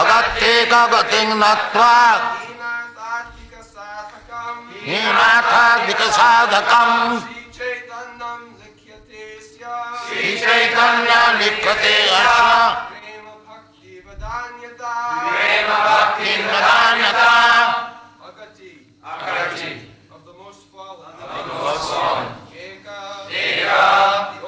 अगत्येकगतिं नत्वा हीनाथाधिकसाधकम् श्रीचैतन्यलिख्यते भक्तिर्वदान्यता Of the most fallen. Of the most fallen. Jacob. Jacob.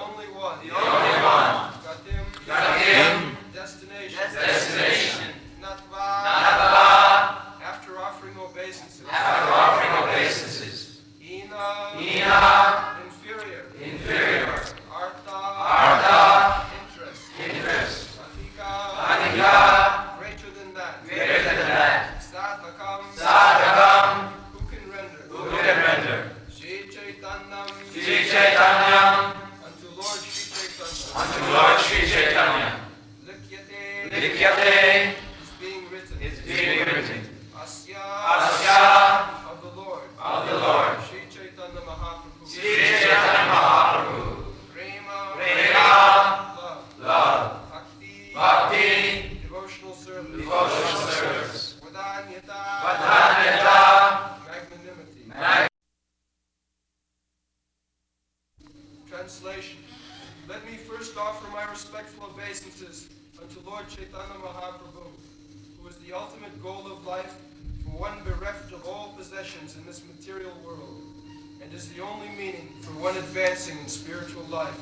one advancing in spiritual life.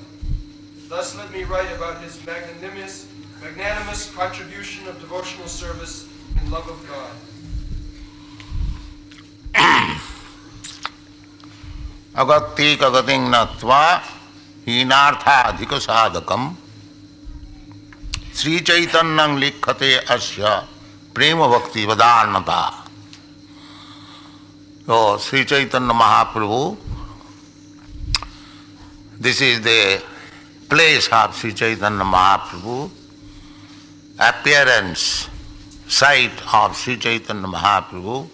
Thus let me write about his magnanimous, magnanimous contribution of devotional service in love of God. अगत्येकगतिं नत्वा हीनार्थाधिक साधकम श्री चैतन्य लिखते अस्य प्रेम भक्ति वदान्नता तो श्री चैतन्य महाप्रभु this is the place of Sri Chaitanya Mahaprabhu, appearance, sight of Sri Chaitanya Mahaprabhu,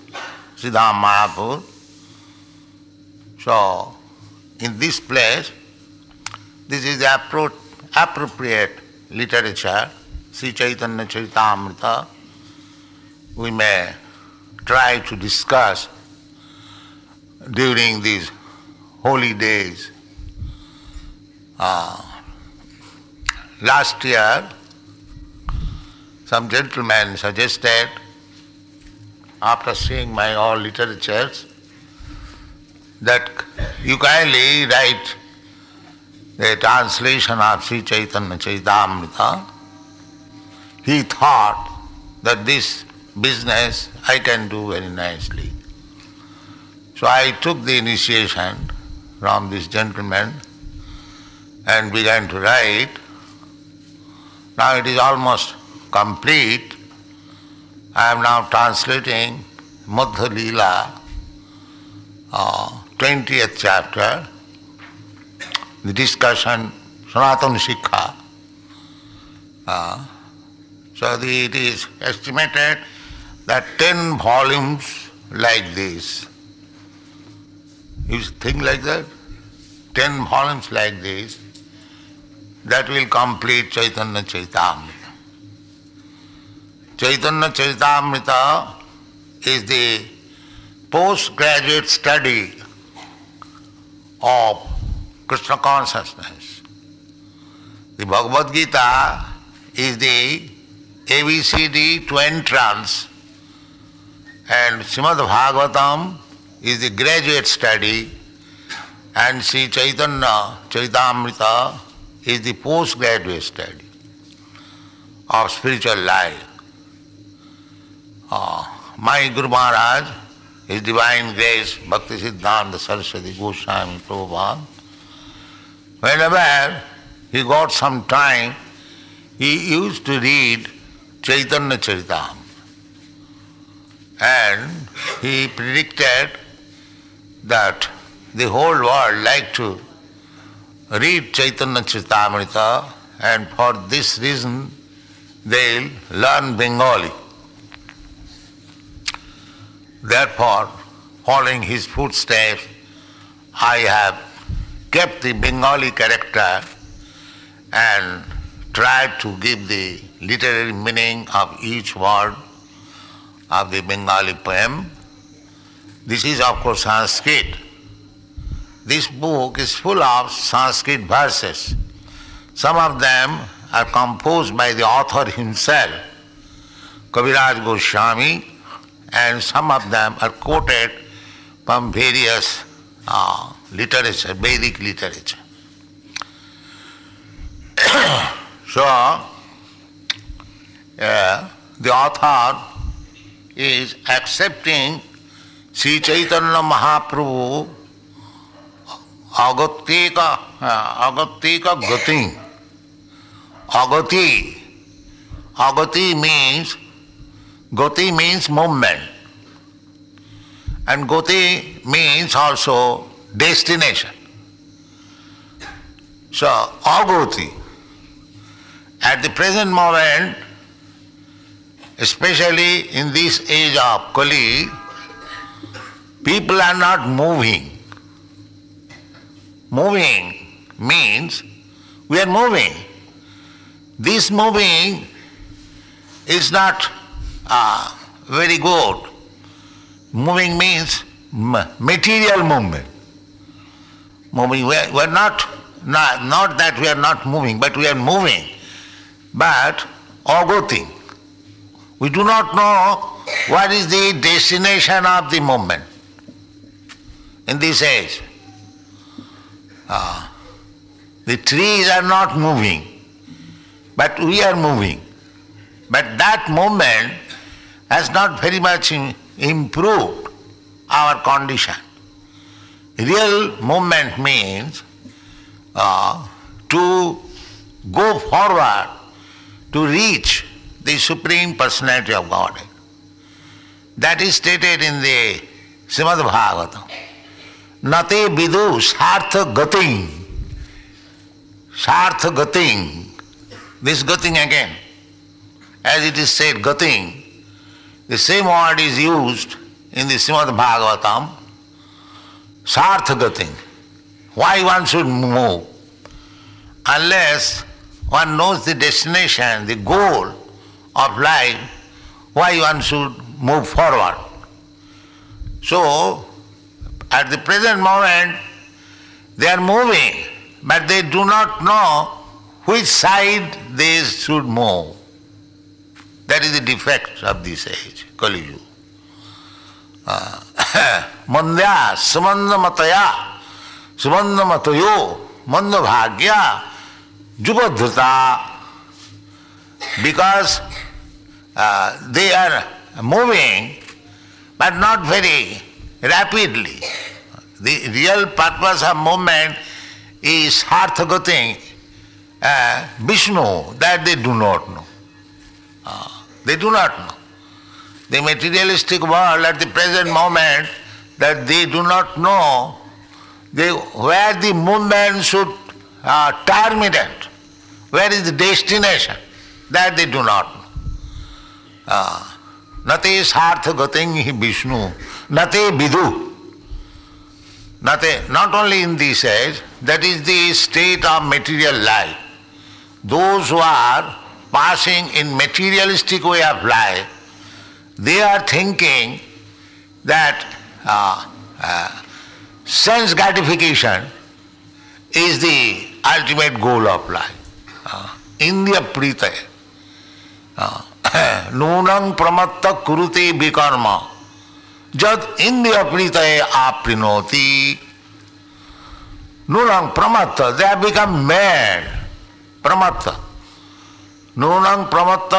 Siddham Mayapur. So, in this place, this is the appro- appropriate literature, Sri Chaitanya Charitamrita. We may try to discuss during these holy days uh, last year, some gentleman suggested, after seeing my all literatures, that you kindly write the translation of Sri Chaitanya Charitamrita. He thought that this business I can do very nicely. So I took the initiation from this gentleman and began to write. Now it is almost complete. I am now translating Madhya Leela, uh, 20th chapter, the discussion Sanatana Shiksha. Uh, so the, it is estimated that 10 volumes like this. You think like that? Ten volumes like this, that will complete Chaitanya Charitamrita. Chaitanya Charitamrita is the postgraduate study of Krishna consciousness. The Bhagavad Gita is the ABCD to entrance and Srimad Bhagavatam is the graduate study and Sri Chaitanya Charitamrita is the postgraduate study of spiritual life. Uh, my Guru Maharaj, His Divine Grace, Bhakti Siddhanta Saraswati Goswami Prabhupada, whenever he got some time, he used to read Chaitanya Charitam. And he predicted that the whole world like to read Chaitanya Charitamrita and for this reason they'll learn Bengali. Therefore, following his footsteps, I have kept the Bengali character and tried to give the literary meaning of each word of the Bengali poem. This is, of course, Sanskrit. This book is full of Sanskrit verses. Some of them are composed by the author himself, Kaviraj Goswami, and some of them are quoted from various uh, literature, Vedic literature. so, uh, the author is accepting Sri Chaitanya Mahaprabhu Agatika, uh, Agatika Gati. Agati. Agati means, Gati means movement. And Gati means also destination. So, Agati. At the present moment, especially in this age of Kali, people are not moving. Moving means we are moving. This moving is not uh, very good. Moving means material movement. Moving, we are, we are not, not, not that we are not moving, but we are moving, but agoting. We do not know what is the destination of the movement in this age. Uh, the trees are not moving, but we are moving. But that movement has not very much improved our condition. Real movement means uh, to go forward to reach the Supreme Personality of Godhead. That is stated in the Srimad Bhagavatam. Nate vidu sartha gating. Sartha gating. This gating again. As it is said, gating. The same word is used in the Srimad Bhagavatam. Sartha gating. Why one should move? Unless one knows the destination, the goal of life, why one should move forward. So, at the present moment, they are moving, but they do not know which side they should move. That is the defect of this age, Kali Yuga. Samanda Mataya, Samanda Matayo, Manda Bhagya, Jubadhrita, because uh, they are moving but not very rapidly. The real purpose of movement is Sarthagati, uh, Vishnu, that they do not know. Uh, they do not know. The materialistic world at the present moment that they do not know they, where the movement should uh, terminate, where is the destination, that they do not know. Uh, Nate sartha gatengi Vishnu, नते विदु नते not only in this age that is the state of material life those are passing in materialistic way of life they are thinking that sense gratification is the ultimate goal of life in प्रीत नूनं प्रमत्त कुरुते विकर्म जद इंद्रिय प्रीत आपनोती नूनांग प्रमत्त they become mad प्रमत्त। नूनांग प्रमत्त,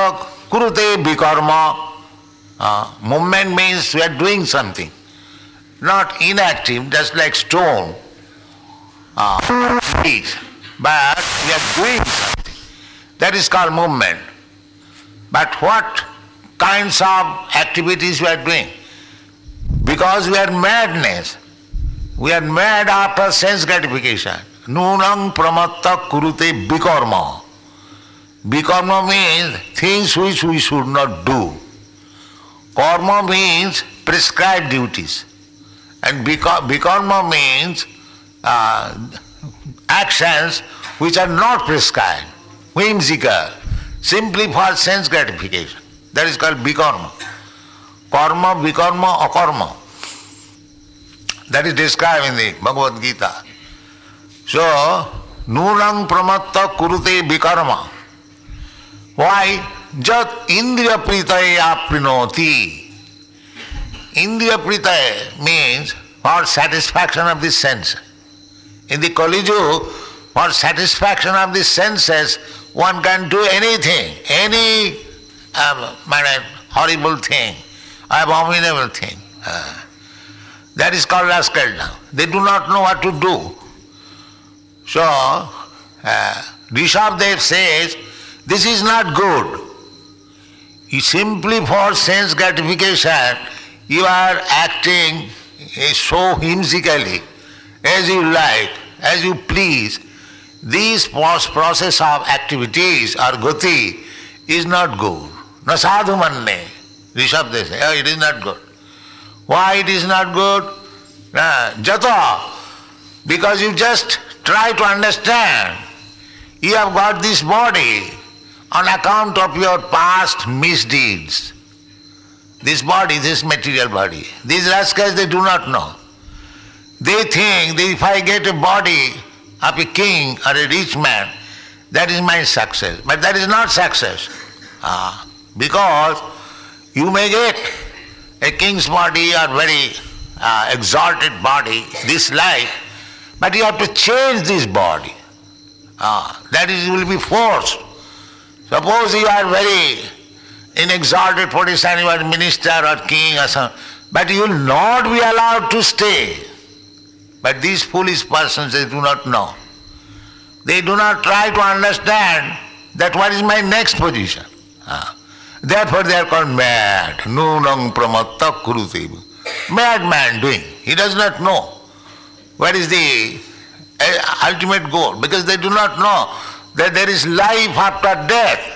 कुरुते विकर्म। Movement means we are doing something not inactive just like stone freeze but we are doing something that is called movement but what kinds of activities we are doing Because we are madness. We are mad after sense gratification. Nunang pramatta kurute bikarma. Bikarma means things which we should not do. Karma means prescribed duties. And bikarma means uh, actions which are not prescribed, whimsical simply for sense gratification. That is called bikarma. Karma, vikarma, akarma. That is described in the Bhagavad Gita. So, nunang pramatta kurute vikarma. Why? Jat indriya pritaye aprinoti. Indriya pritaye means for satisfaction of the sense. In the Kali for satisfaction of the senses, one can do anything, any um, horrible thing, abominable thing. Uh, that is called rascal. They do not know what to do. So, uh, Rishabdev says, this is not good. You simply for sense gratification, you are acting so whimsically, as you like, as you please, this process of activities or gati is not good. Na sadhu manne. Rishabh they say, oh, it is not good. Why it is not good? Uh, jata. Because you just try to understand. You have got this body on account of your past misdeeds. This body, this material body. These rascals, they do not know. They think that if I get a body of a king or a rich man, that is my success. But that is not success. Ah, because you may get a king's body or very uh, exalted body, this life, but you have to change this body. Ah, that is you will be forced. Suppose you are very in exalted position, you are minister or king or something, but you will not be allowed to stay. But these foolish persons, they do not know. They do not try to understand that what is my next position. Ah. Therefore they are called mad. Nunang pramatta kurutev. Madman doing. He does not know what is the uh, ultimate goal because they do not know that there is life after death.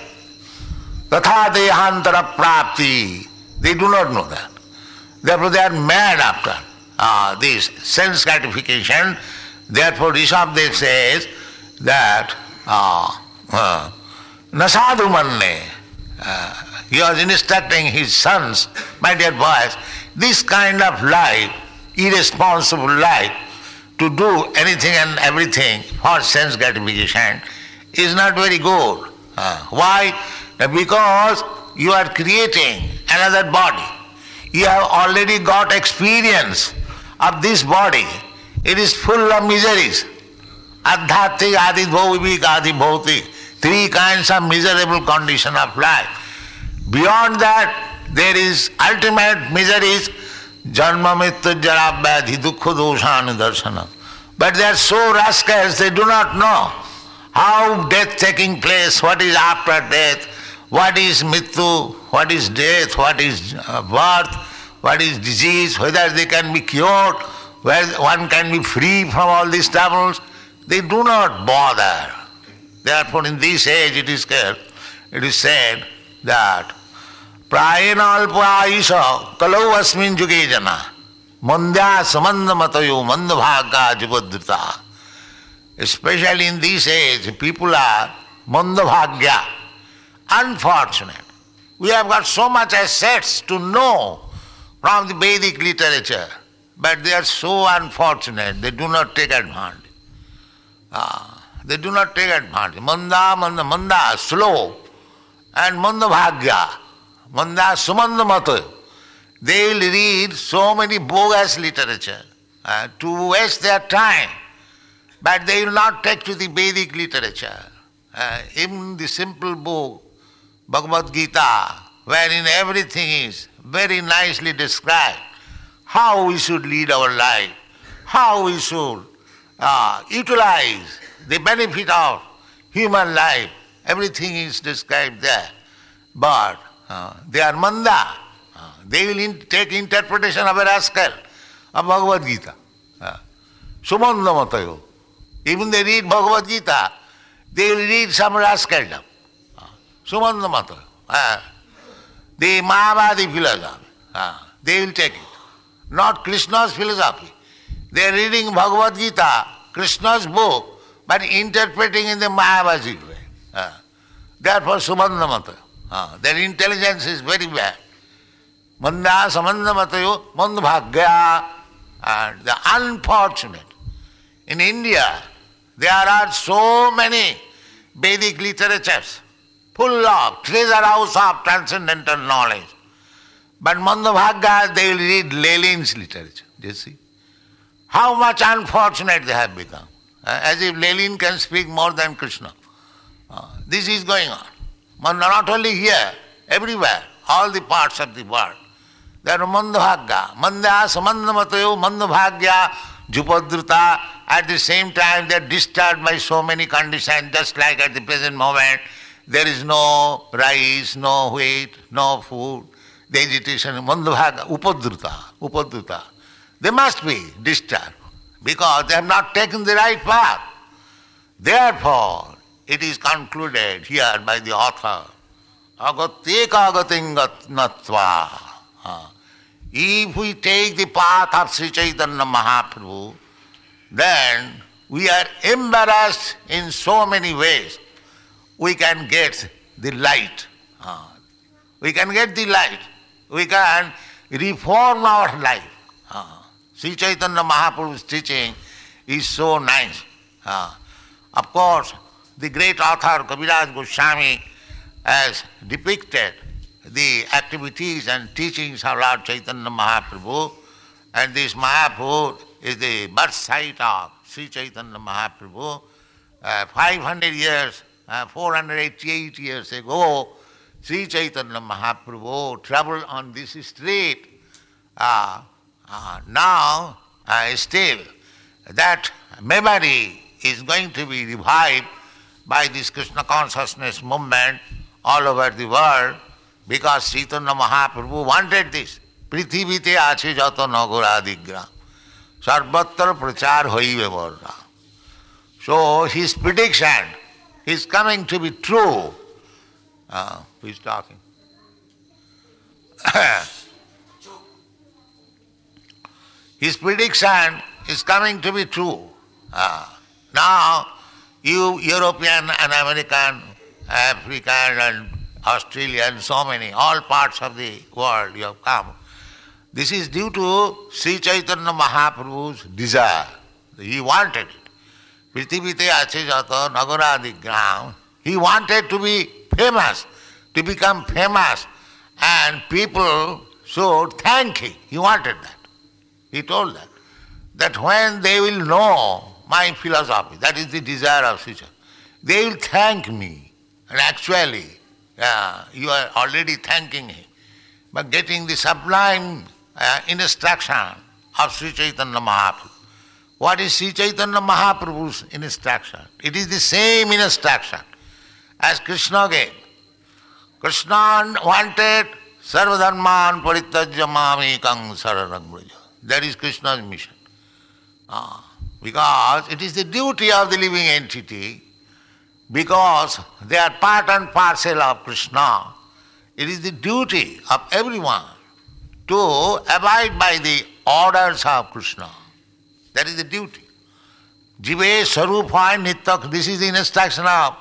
Tatha dehantara prapti. They do not know that. Therefore they are mad after uh, this sense gratification. Therefore Rishabdev says that uh, uh, uh, he was instructing his sons, my dear boys, this kind of life, irresponsible life, to do anything and everything for sense gratification is not very good. Uh, why? Because you are creating another body. You have already got experience of this body. It is full of miseries. Adhyatmik, adi bhauvik, adi bhautik. Three kinds of miserable condition of life. Beyond that, there is ultimate miseries, janma mrityu jara vyadhi dukkha. But they are so rascals, they do not know how death taking place, what is after death, what is mrityu, what is death, what is uh, birth, what is disease, whether they can be cured, whether one can be free from all these troubles. They do not bother. Therefore, in this age, it is it is said that प्राएण अल्प आयुष, कलौ अस्मिन जुगे जना। मंदा समंद मत यु मंद भागा जुबद्रता special in this age people are मंद भाग्या unfortunate we have got so much assets to know from the Vedic literature but they are so unfortunate they do not take advantage they do not take advantage मंदा मंद मंदा slow and मंद भाग्या manda sumanda mata they will read so many bogus literature. Uh, to waste their time, but they will not take to the Vedic literature. Uh, even the simple book, Bhagavad Gita, wherein everything is very nicely described, how we should lead our life, how we should uh, utilize the benefit of human life, everything is described there. But uh, they are manda. They will in, take interpretation of a rascal of Bhagavad Gita. Uh, Sumanda Matayo. Even they read Bhagavad Gita, they will read some rascaldom. Uh, Sumanda Matayo. Uh, the Mayavadi philosophy. Uh, they will take it. Not Krishna's philosophy. They are reading Bhagavad Gita, Krishna's book, but interpreting in the Mayavadi way. Uh, therefore, Sumanda Matayo. Uh, their intelligence is very bad. Manda samanda matayo mandbhagya. And the unfortunate. In India, there are so many Vedic literatures full of treasure house of transcendental knowledge. But Mandabhagya, they will read Lenin's literature. Do you see? How much unfortunate they have become. Uh, as if Lenin can speak more than Krishna. Uh, this is going on. Not only here, everywhere, all the parts of the world. They are mandabhagya. Manda samandamatayo mandabhagya jupadruta. At the same time, they are disturbed by so many conditions, just like at the present moment. There is no rice, no wheat, no food. The agitation, mandabhagya, upadruta, upadruta. They must be disturbed because they have not taken the right path. Therefore, it is concluded here by the author, agatyeka. If we take the path of Sri Chaitanya Mahaprabhu, then we are embarrassed in so many ways. We can get the light. We can get the light. We can reform our life. Sri Chaitanya Mahaprabhu's teaching is so nice. Of course, the great author Kaviraj Goswami has depicted the activities and teachings of Lord Chaitanya Mayapur. And this Mahaprabhu is the birth site of Sri Chaitanya Mahaprabhu. Uh, 500 years, uh, 488 years ago, Sri Chaitanya Mahaprabhu traveled on this street. Uh, uh now, uh, still, that memory is going to be revived by this Krishna consciousness movement all over the world. Because Chaitanya Mahaprabhu wanted this. পৃথিবীতে আছে যত নগরাদিগ্রাম সর্বত্র প্রচার হইবে বর্ণা So his prediction is coming to be true. Uh, who is talking? his prediction is coming to be true. Uh, now, you European and American, African and Australia and so many, all parts of the world you have come. This is due to Sri Chaitanya Mahaprabhu's desire. He wanted it. Prithivite ache jato nagaradi. He wanted to be famous, to become famous, and people should thank him. He wanted that. He told that. That when they will know my philosophy, that is the desire of Sri they will thank me. And actually, yeah, you are already thanking him by getting the sublime uh, instruction of Sri Chaitanya Mahaprabhu. What is Sri Chaitanya Mahaprabhu's instruction? It is the same instruction as Krishna gave. Krishna wanted Sarvadharman Paritajya Mamekang Saranam That is Krishna's mission. Uh, because it is the duty of the living entity because they are part and parcel of Krishna. It is the duty of everyone to abide by the orders of Krishna. That is the duty. Jive Sarupaya Nityak, this is the instruction of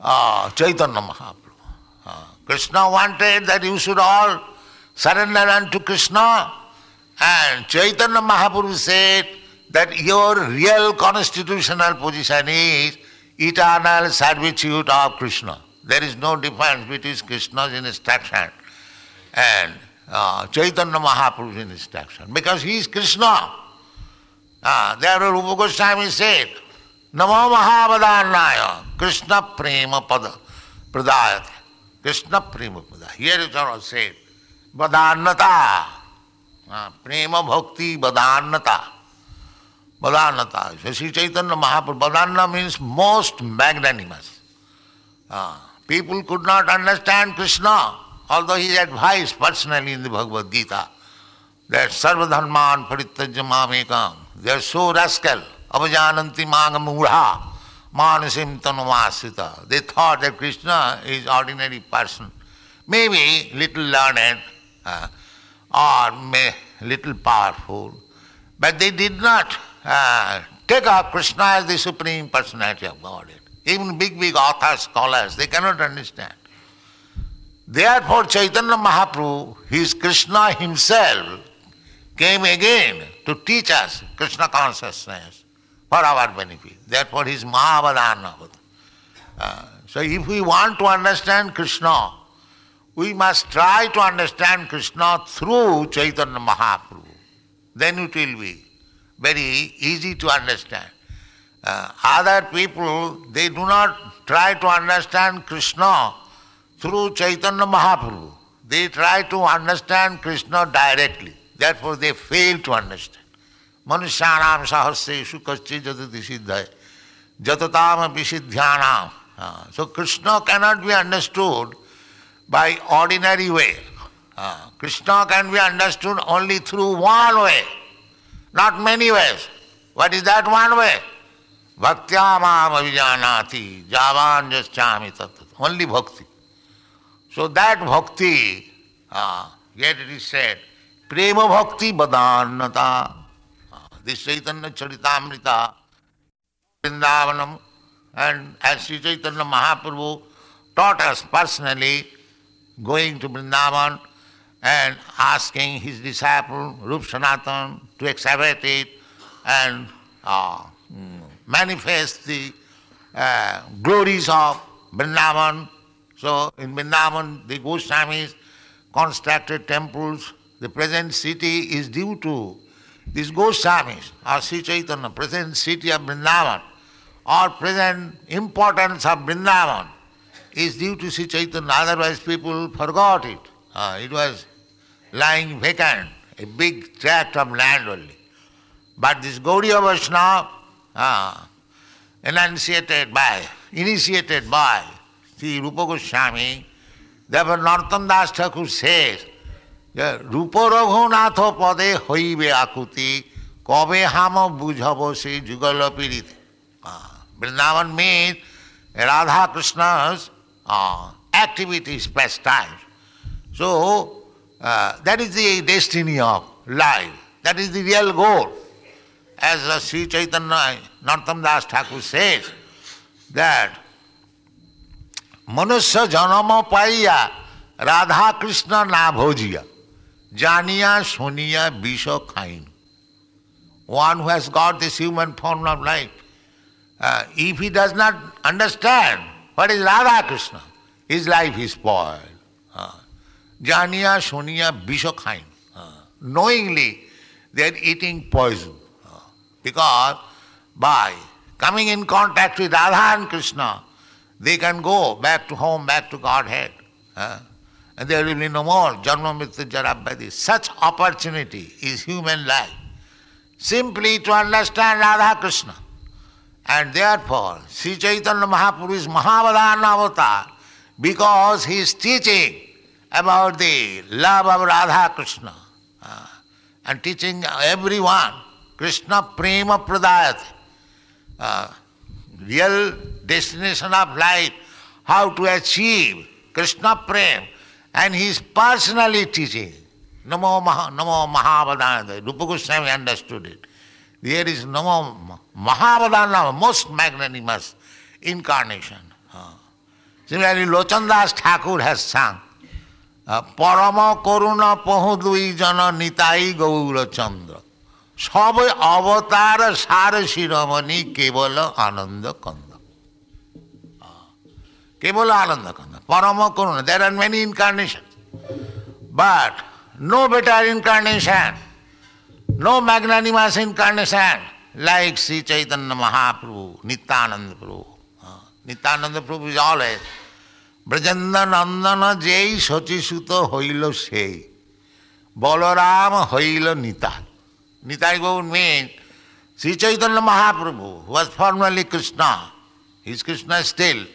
uh, Chaitanya Mahaprabhu. Uh, Krishna wanted that you should all surrender unto Krishna, and Chaitanya Mahaprabhu said that your real constitutional position is eternal servitude of Krishna. There is no difference between Krishna's instruction and uh, Chaitanya Mahaprabhu's instruction because he is Krishna. Uh, therefore, Rupa Goswami said, Namo Mahavadannaya Krishna Prema Pada Pradayate. Krishna Prema Pada. Here is what said. Vadannata. Uh, prema Bhakti Vadannata. Vadannata. So Sri Chaitanya Mahaprabhu, Vadanna means most magnanimous. Uh, people could not understand Krishna, although he advised personally in the Bhagavad Gita that Sarvadharman Paritajya Mamekam. They are so rascal. Avajananti Manga Mudha. Manasim Tanumasita. They thought that Krishna is ordinary person. Maybe little learned uh, or may little powerful. But they did not uh, take up Krishna as the supreme personality of Godhead. Even big, big authors, scholars, they cannot understand. Therefore, Chaitanya Mahaprabhu, his Krishna himself, came again to teach us Krishna consciousness for our benefit. Therefore, he is Mahavadana. Uh, so, if we want to understand Krishna, we must try to understand Krishna through Chaitanya Mahaprabhu. Then it will be very easy to understand. Uh, other people, they do not try to understand Krishna through Chaitanya Mahaprabhu. They try to understand Krishna directly. Therefore, they fail to understand. Manusyanam sahasreshu kaschi jatati siddhaya. Uh, so Krishna cannot be understood by ordinary way. Uh, Krishna can be understood only through one way, not many ways. What is that one way? Bhaktyamam avijanati javan jaschami tat. Only bhakti. So that bhakti, uh, yet it is said, prema bhakti badannata. Uh, this Chaitanya Charitamrita, Vrindavanam, and as Sri Chaitanya Mahaprabhu taught us personally, going to Vrindavan and asking his disciple Rup Sanatan to excavate it and uh, manifest the uh, glories of Vrindavan. So in Vrindavan, the Goswamis constructed temples. The present city is due to these Goswamis or Sri Chaitanya, present city of Vrindavan or present importance of Vrindavan is due to Sri Chaitanya, otherwise people forgot it. Uh, it was lying vacant, a big tract of land only. But this Gaudiya Vaishnava, uh, enunciated by, initiated by Sri Rupa Goswami, therefore Narottam Das Thakur says, রূপ রঘুনাথ পদে হইবে আকুতি কবে হাম বুঝব সেই যুগল পীড়িত Vrindavan means Radha Krishna's uh, activities, pastimes. So, Uh, that is the destiny of life. That is the real goal. As uh, Sri Chaitanya Narottam Das Thakur says, that मनुष्य Janama पाइया Radha Krishna ना भोजिया जानिया Sonia one who has got this human form of life, uh, if he does not understand what is Radha Krishna, his life is spoiled. Janiya, Sonia, Bishokhain. Knowingly, they are eating poison. Because by coming in contact with Radha and Krishna, they can go back to home, back to Godhead. And there will be no more Janma Mrityu Jarabhadi. Such opportunity is human life. Simply to understand Radha Krishna. And therefore, Sri Chaitanya Mahaprabhu is Mahavadana avatar because he is teaching about the love of Radha Krishna uh, and teaching everyone Krishna Prema Pradayat, uh, real destination of life, how to achieve Krishna Prem And he is personally teaching. Namo, Maha, Namo Mahavadana. Rupa Goswami understood it. There is Namo Mahavadana, most magnanimous incarnation. Uh, Similarly, Lochandas Thakur has sung, পরম করুণ পহু দুই জন নিতাই গৌরচন্দ্র। সব অবতার সার শিরোমণি কেবল আনন্দ কন্দ। কেবল আনন্দ কন্দ, পরম করুণ there are many incarnation but no better incarnation no magnanimous incarnation like Shri Chaitanya Mahaprabhu Nityananda Prabhu Nityananda Prabhu is always Brajendra নন্দন যেই শচীসুত হইল সেই বলরাম হইল Nitai Nitai Gour mean Sri Chaitanya Mahaprabhu was formerly Krishna. He is Krishna still.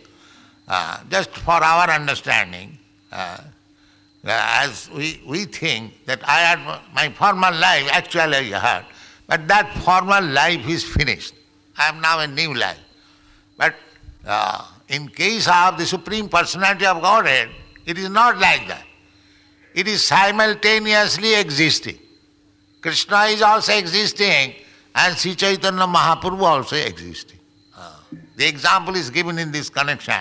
Uh, just for our understanding, uh, as we, we think that I had my former life, actually I had, but that former life is finished. I am now a new life. But uh, in case of the Supreme Personality of Godhead, it is not like that. It is simultaneously existing. Krishna is also existing and Sri Chaitanya Mahaprabhu also existing. Uh, the example is given in this connection.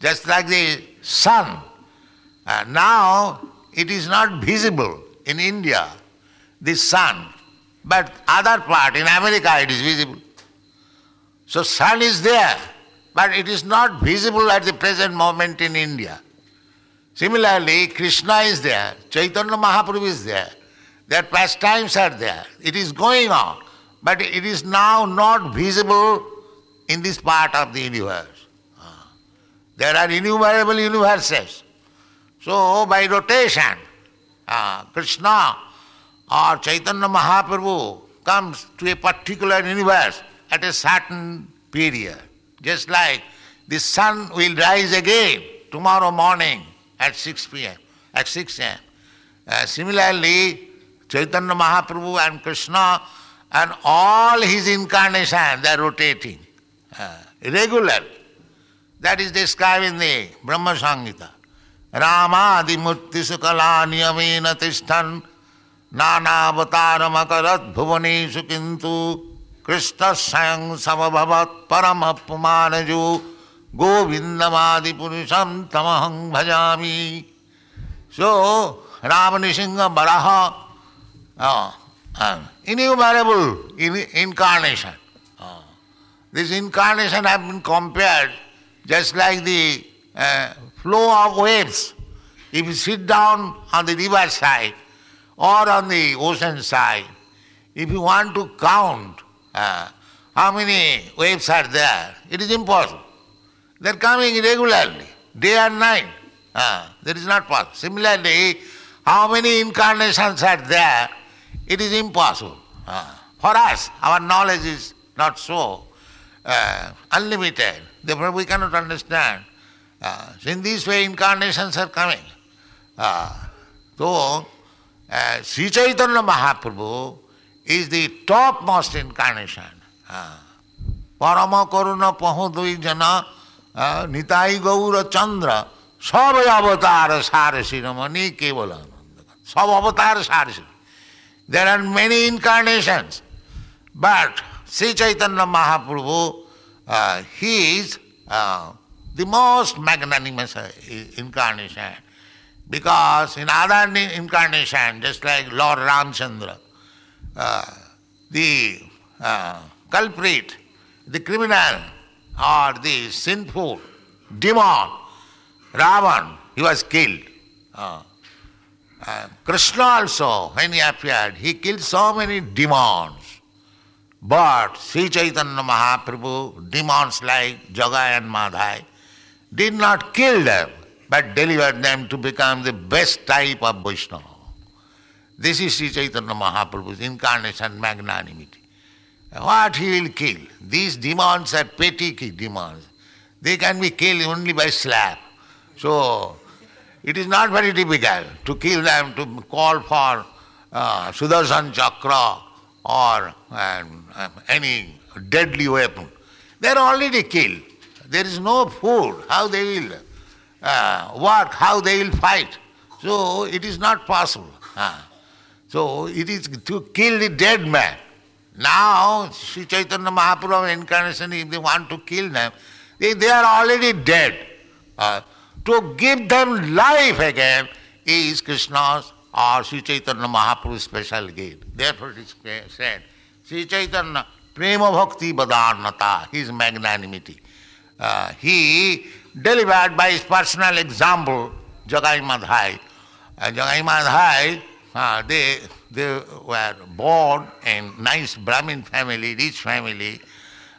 Just like the sun. Uh, now it is not visible in India, the sun. But other part, in America it is visible. So sun is there, but it is not visible at the present moment in India. Similarly, Krishna is there, Chaitanya Mahaprabhu is there, their pastimes are there. It is going on, but it is now not visible in this part of the universe. Ah. There are innumerable universes. So, by rotation, uh, Krishna or Chaitanya Mahaprabhu comes to a particular universe at a certain period. Just like the sun will rise again tomorrow morning at 6 p.m., at 6 a.m. Uh, similarly, Chaitanya Mahaprabhu and Krishna and all his incarnations, they are rotating uh, regularly. That is described in the Brahma Samhita. Ramadi Murti Sukala Niyamena Tishtan Nana Avataramakarath Krishna स्वयं समभवत परम अपमान जो गोविंदमादि पुरुषम तमहं भजामी। So Ram Nrisingha Varaha in you in incarnation this incarnation have been compared just like the flow of waves if you sit down on the river side और on the ocean side if you want to count uh, how many waves are there, it is impossible. They are coming regularly, day and night. Uh, that is not possible. Similarly, how many incarnations are there, it is impossible. Uh, for us, our knowledge is not so uh, unlimited. Therefore, we cannot understand. Uh, so in this way, incarnations are coming. Uh, so, uh, Sri Chaitanya Mahaprabhu is the topmost incarnation. Parama Karuna Pahodui Jana Nitai Gaura Chandra सब अवतार सार शिरोमणि केवल आनंद सब अवतार सार there are many incarnation but Shri Chaitanya Mahaprabhu he is the most magnanimous incarnation. Because in other incarnation, just like Lord Ramchandra, the uh, culprit, the criminal, or the sinful demon, Ravan, he was killed. Uh, uh, Krishna also, when he appeared, he killed so many demons. But Sri Chaitanya Mahaprabhu, demons like Jagai and Madhai, did not kill them, but delivered them to become the best type of Vaishnava. This is Sri Chaitanya Mahaprabhu's incarnation magnanimity. What he will kill? These demons are petty demons. They can be killed only by slap. So, it is not very difficult to kill them, to call for uh, Sudarshan Chakra or um, um, any deadly weapon. They are already killed. There is no food. How they will uh, work, how they will fight. So it is not possible. Ah. So it is to kill the dead man. Now, Sri Chaitanya Mahaprabhu incarnation, if they want to kill them, they, they are already dead. Uh, to give them life again is Krishna's or Sri Chaitanya Mahaprabhu's special gift. Therefore it is said, Sri Chaitanya Prema Bhakti vadanyata, his magnanimity. Uh, he delivered by his personal example, Jagai Madhai. Uh, Jagai Madhai, uh, they, they were born in nice Brahmin family, rich family,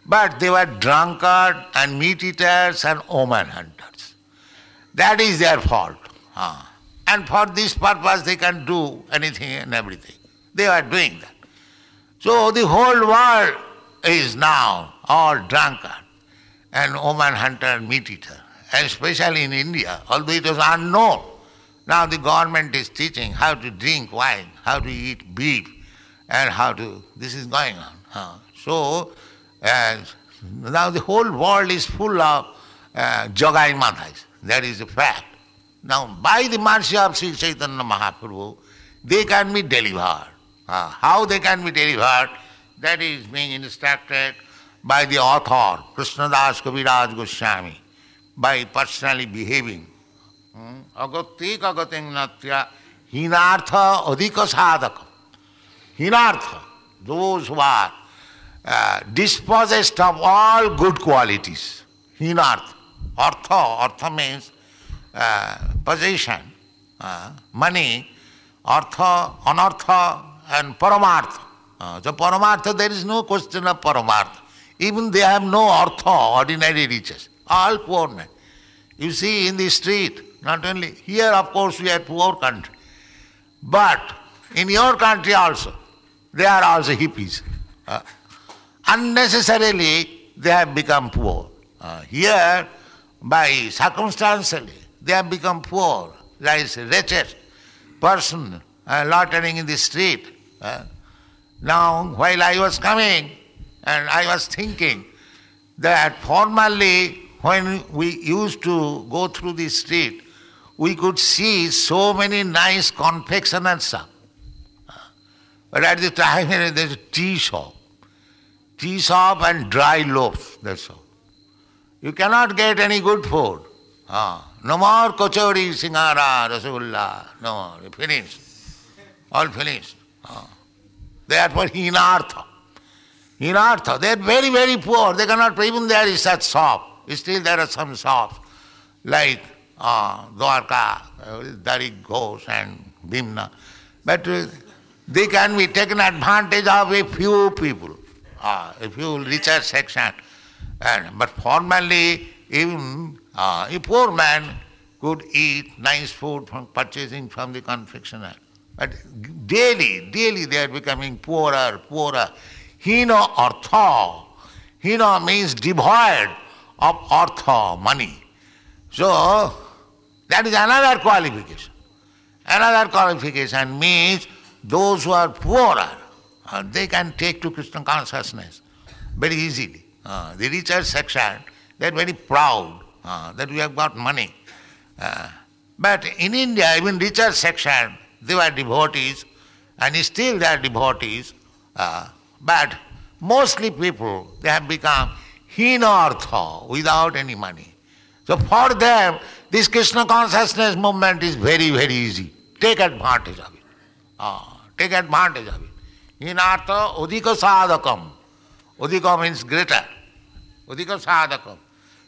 but they were drunkard and meat eaters and woman hunters. That is their fault. Uh, and for this purpose they can do anything and everything. They are doing that. So the whole world is now all drunkard and woman hunter and meat eater, especially in India, although it was unknown. Now the government is teaching how to drink wine, how to eat beef, and how to. This is going on. Uh, so now the whole world is full of uh, Madhais. That is a fact. Now, by the mercy of Sri Chaitanya Mahaprabhu, they can be delivered. Uh, how they can be delivered, that is being instructed by the author, Krishnadas Kaviraj Goswami, by personally behaving hmm. अगत्ये कगते नत्या हीनार्थ अधिक साधक। हीनार्थ those were dispossessed of all good qualities हीनार्थ, अर्थ अर्थ means position money अर्थ, अनर्थ and परमार्थ। uh, जो परमार्थ there is no question of परमार्थ। Even they have no earth ordinary riches all poor man you see in the street not only here, of course, we are poor country, but in your country also, they are also hippies. Uh, unnecessarily, they have become poor. Uh, here, by circumstantially, they have become poor, like a wretched person uh, loitering in the street. Uh, now, while I was coming, and I was thinking that formerly, when we used to go through the street, we could see so many nice confectionery shop. But at the time there's a tea shop. Tea shop and dry loaves, that's all. You cannot get any good food. Ah, no more kochori, singara, rasgulla, no finished. All finished. Ah. Therefore, hinartha. Hinartha, they are very, very poor. They cannot, even there is such shop. Still there are some shops like uh, Dwarka, Dwarik Ghosh and Bhim Nag. But they can be taken advantage of a few people, uh, a few richer section. And, but formerly, even uh, a poor man could eat nice food from purchasing from the confectioner. But daily, daily they are becoming poorer, poorer. Hina artha. Hina means devoid of artha, money. So, that is another qualification. Another qualification means those who are poorer, uh, they can take to Krishna consciousness very easily. Uh, the richer section, they are very proud uh, that we have got money. But in India, even richer section, they were devotees, and still they are devotees. But mostly people, they have become hinartha without any money. So for them, this Krishna consciousness movement is very, very easy. Take advantage of it. Ah, take advantage of it. Hinartha udika sadhakam. Udika means greater. Udika sadhakam.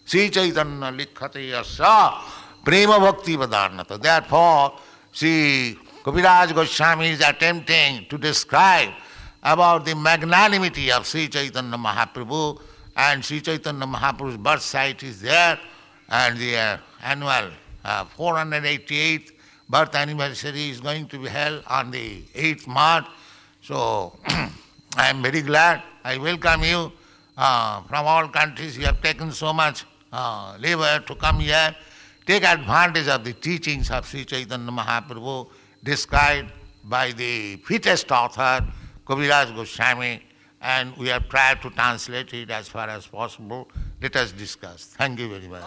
Sri Chaitanya likhate yasa prema bhakti vadarnata. Therefore, Sri Kaviraj Goswami is attempting to describe about the magnanimity of Sri Chaitanya Mahaprabhu and Sri Chaitanya Mahaprabhu's birth site is there and the uh, annual uh, 488th birth anniversary is going to be held on the 8th March. So I am very glad. I welcome you uh, from all countries. You have taken so much uh, labor to come here. Take advantage of the teachings of Sri Chaitanya Mahaprabhu described by the fittest author, Kaviraj Goswami, and we have tried to translate it as far as possible let us discuss. Thank you very much.